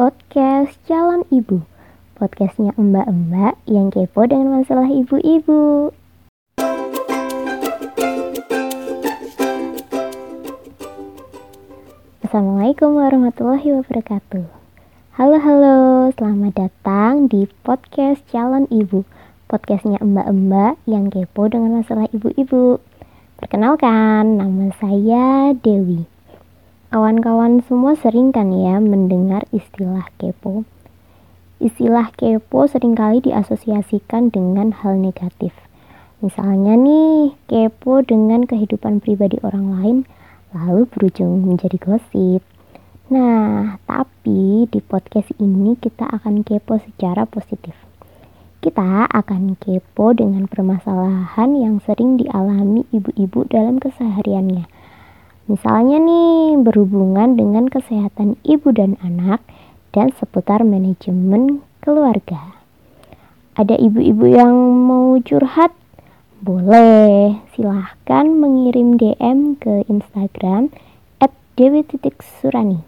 podcast Calon Ibu. Podcastnya mbak-mbak yang kepo dengan masalah ibu-ibu. Assalamualaikum warahmatullahi wabarakatuh. Halo halo, selamat datang di podcast Calon Ibu. Podcastnya mbak-mbak yang kepo dengan masalah ibu-ibu. Perkenalkan, nama saya Dewi Kawan-kawan semua sering kan ya mendengar istilah kepo. Istilah kepo sering kali diasosiasikan dengan hal negatif. Misalnya nih, kepo dengan kehidupan pribadi orang lain lalu berujung menjadi gosip. Nah, tapi di podcast ini kita akan kepo secara positif. Kita akan kepo dengan permasalahan yang sering dialami ibu-ibu dalam kesehariannya Misalnya nih, berhubungan dengan kesehatan ibu dan anak dan seputar manajemen keluarga. Ada ibu-ibu yang mau curhat? Boleh, silahkan mengirim DM ke Instagram at Dewi Surani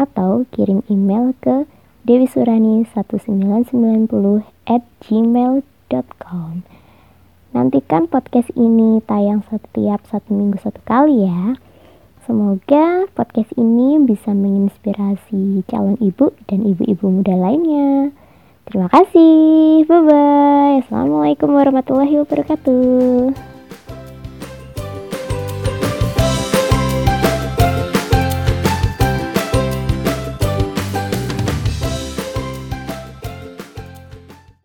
atau kirim email ke dewisurani1990 at gmail.com Nantikan podcast ini tayang setiap satu minggu satu kali ya. Semoga podcast ini bisa menginspirasi calon ibu dan ibu-ibu muda lainnya. Terima kasih. Bye bye. Assalamualaikum warahmatullahi wabarakatuh.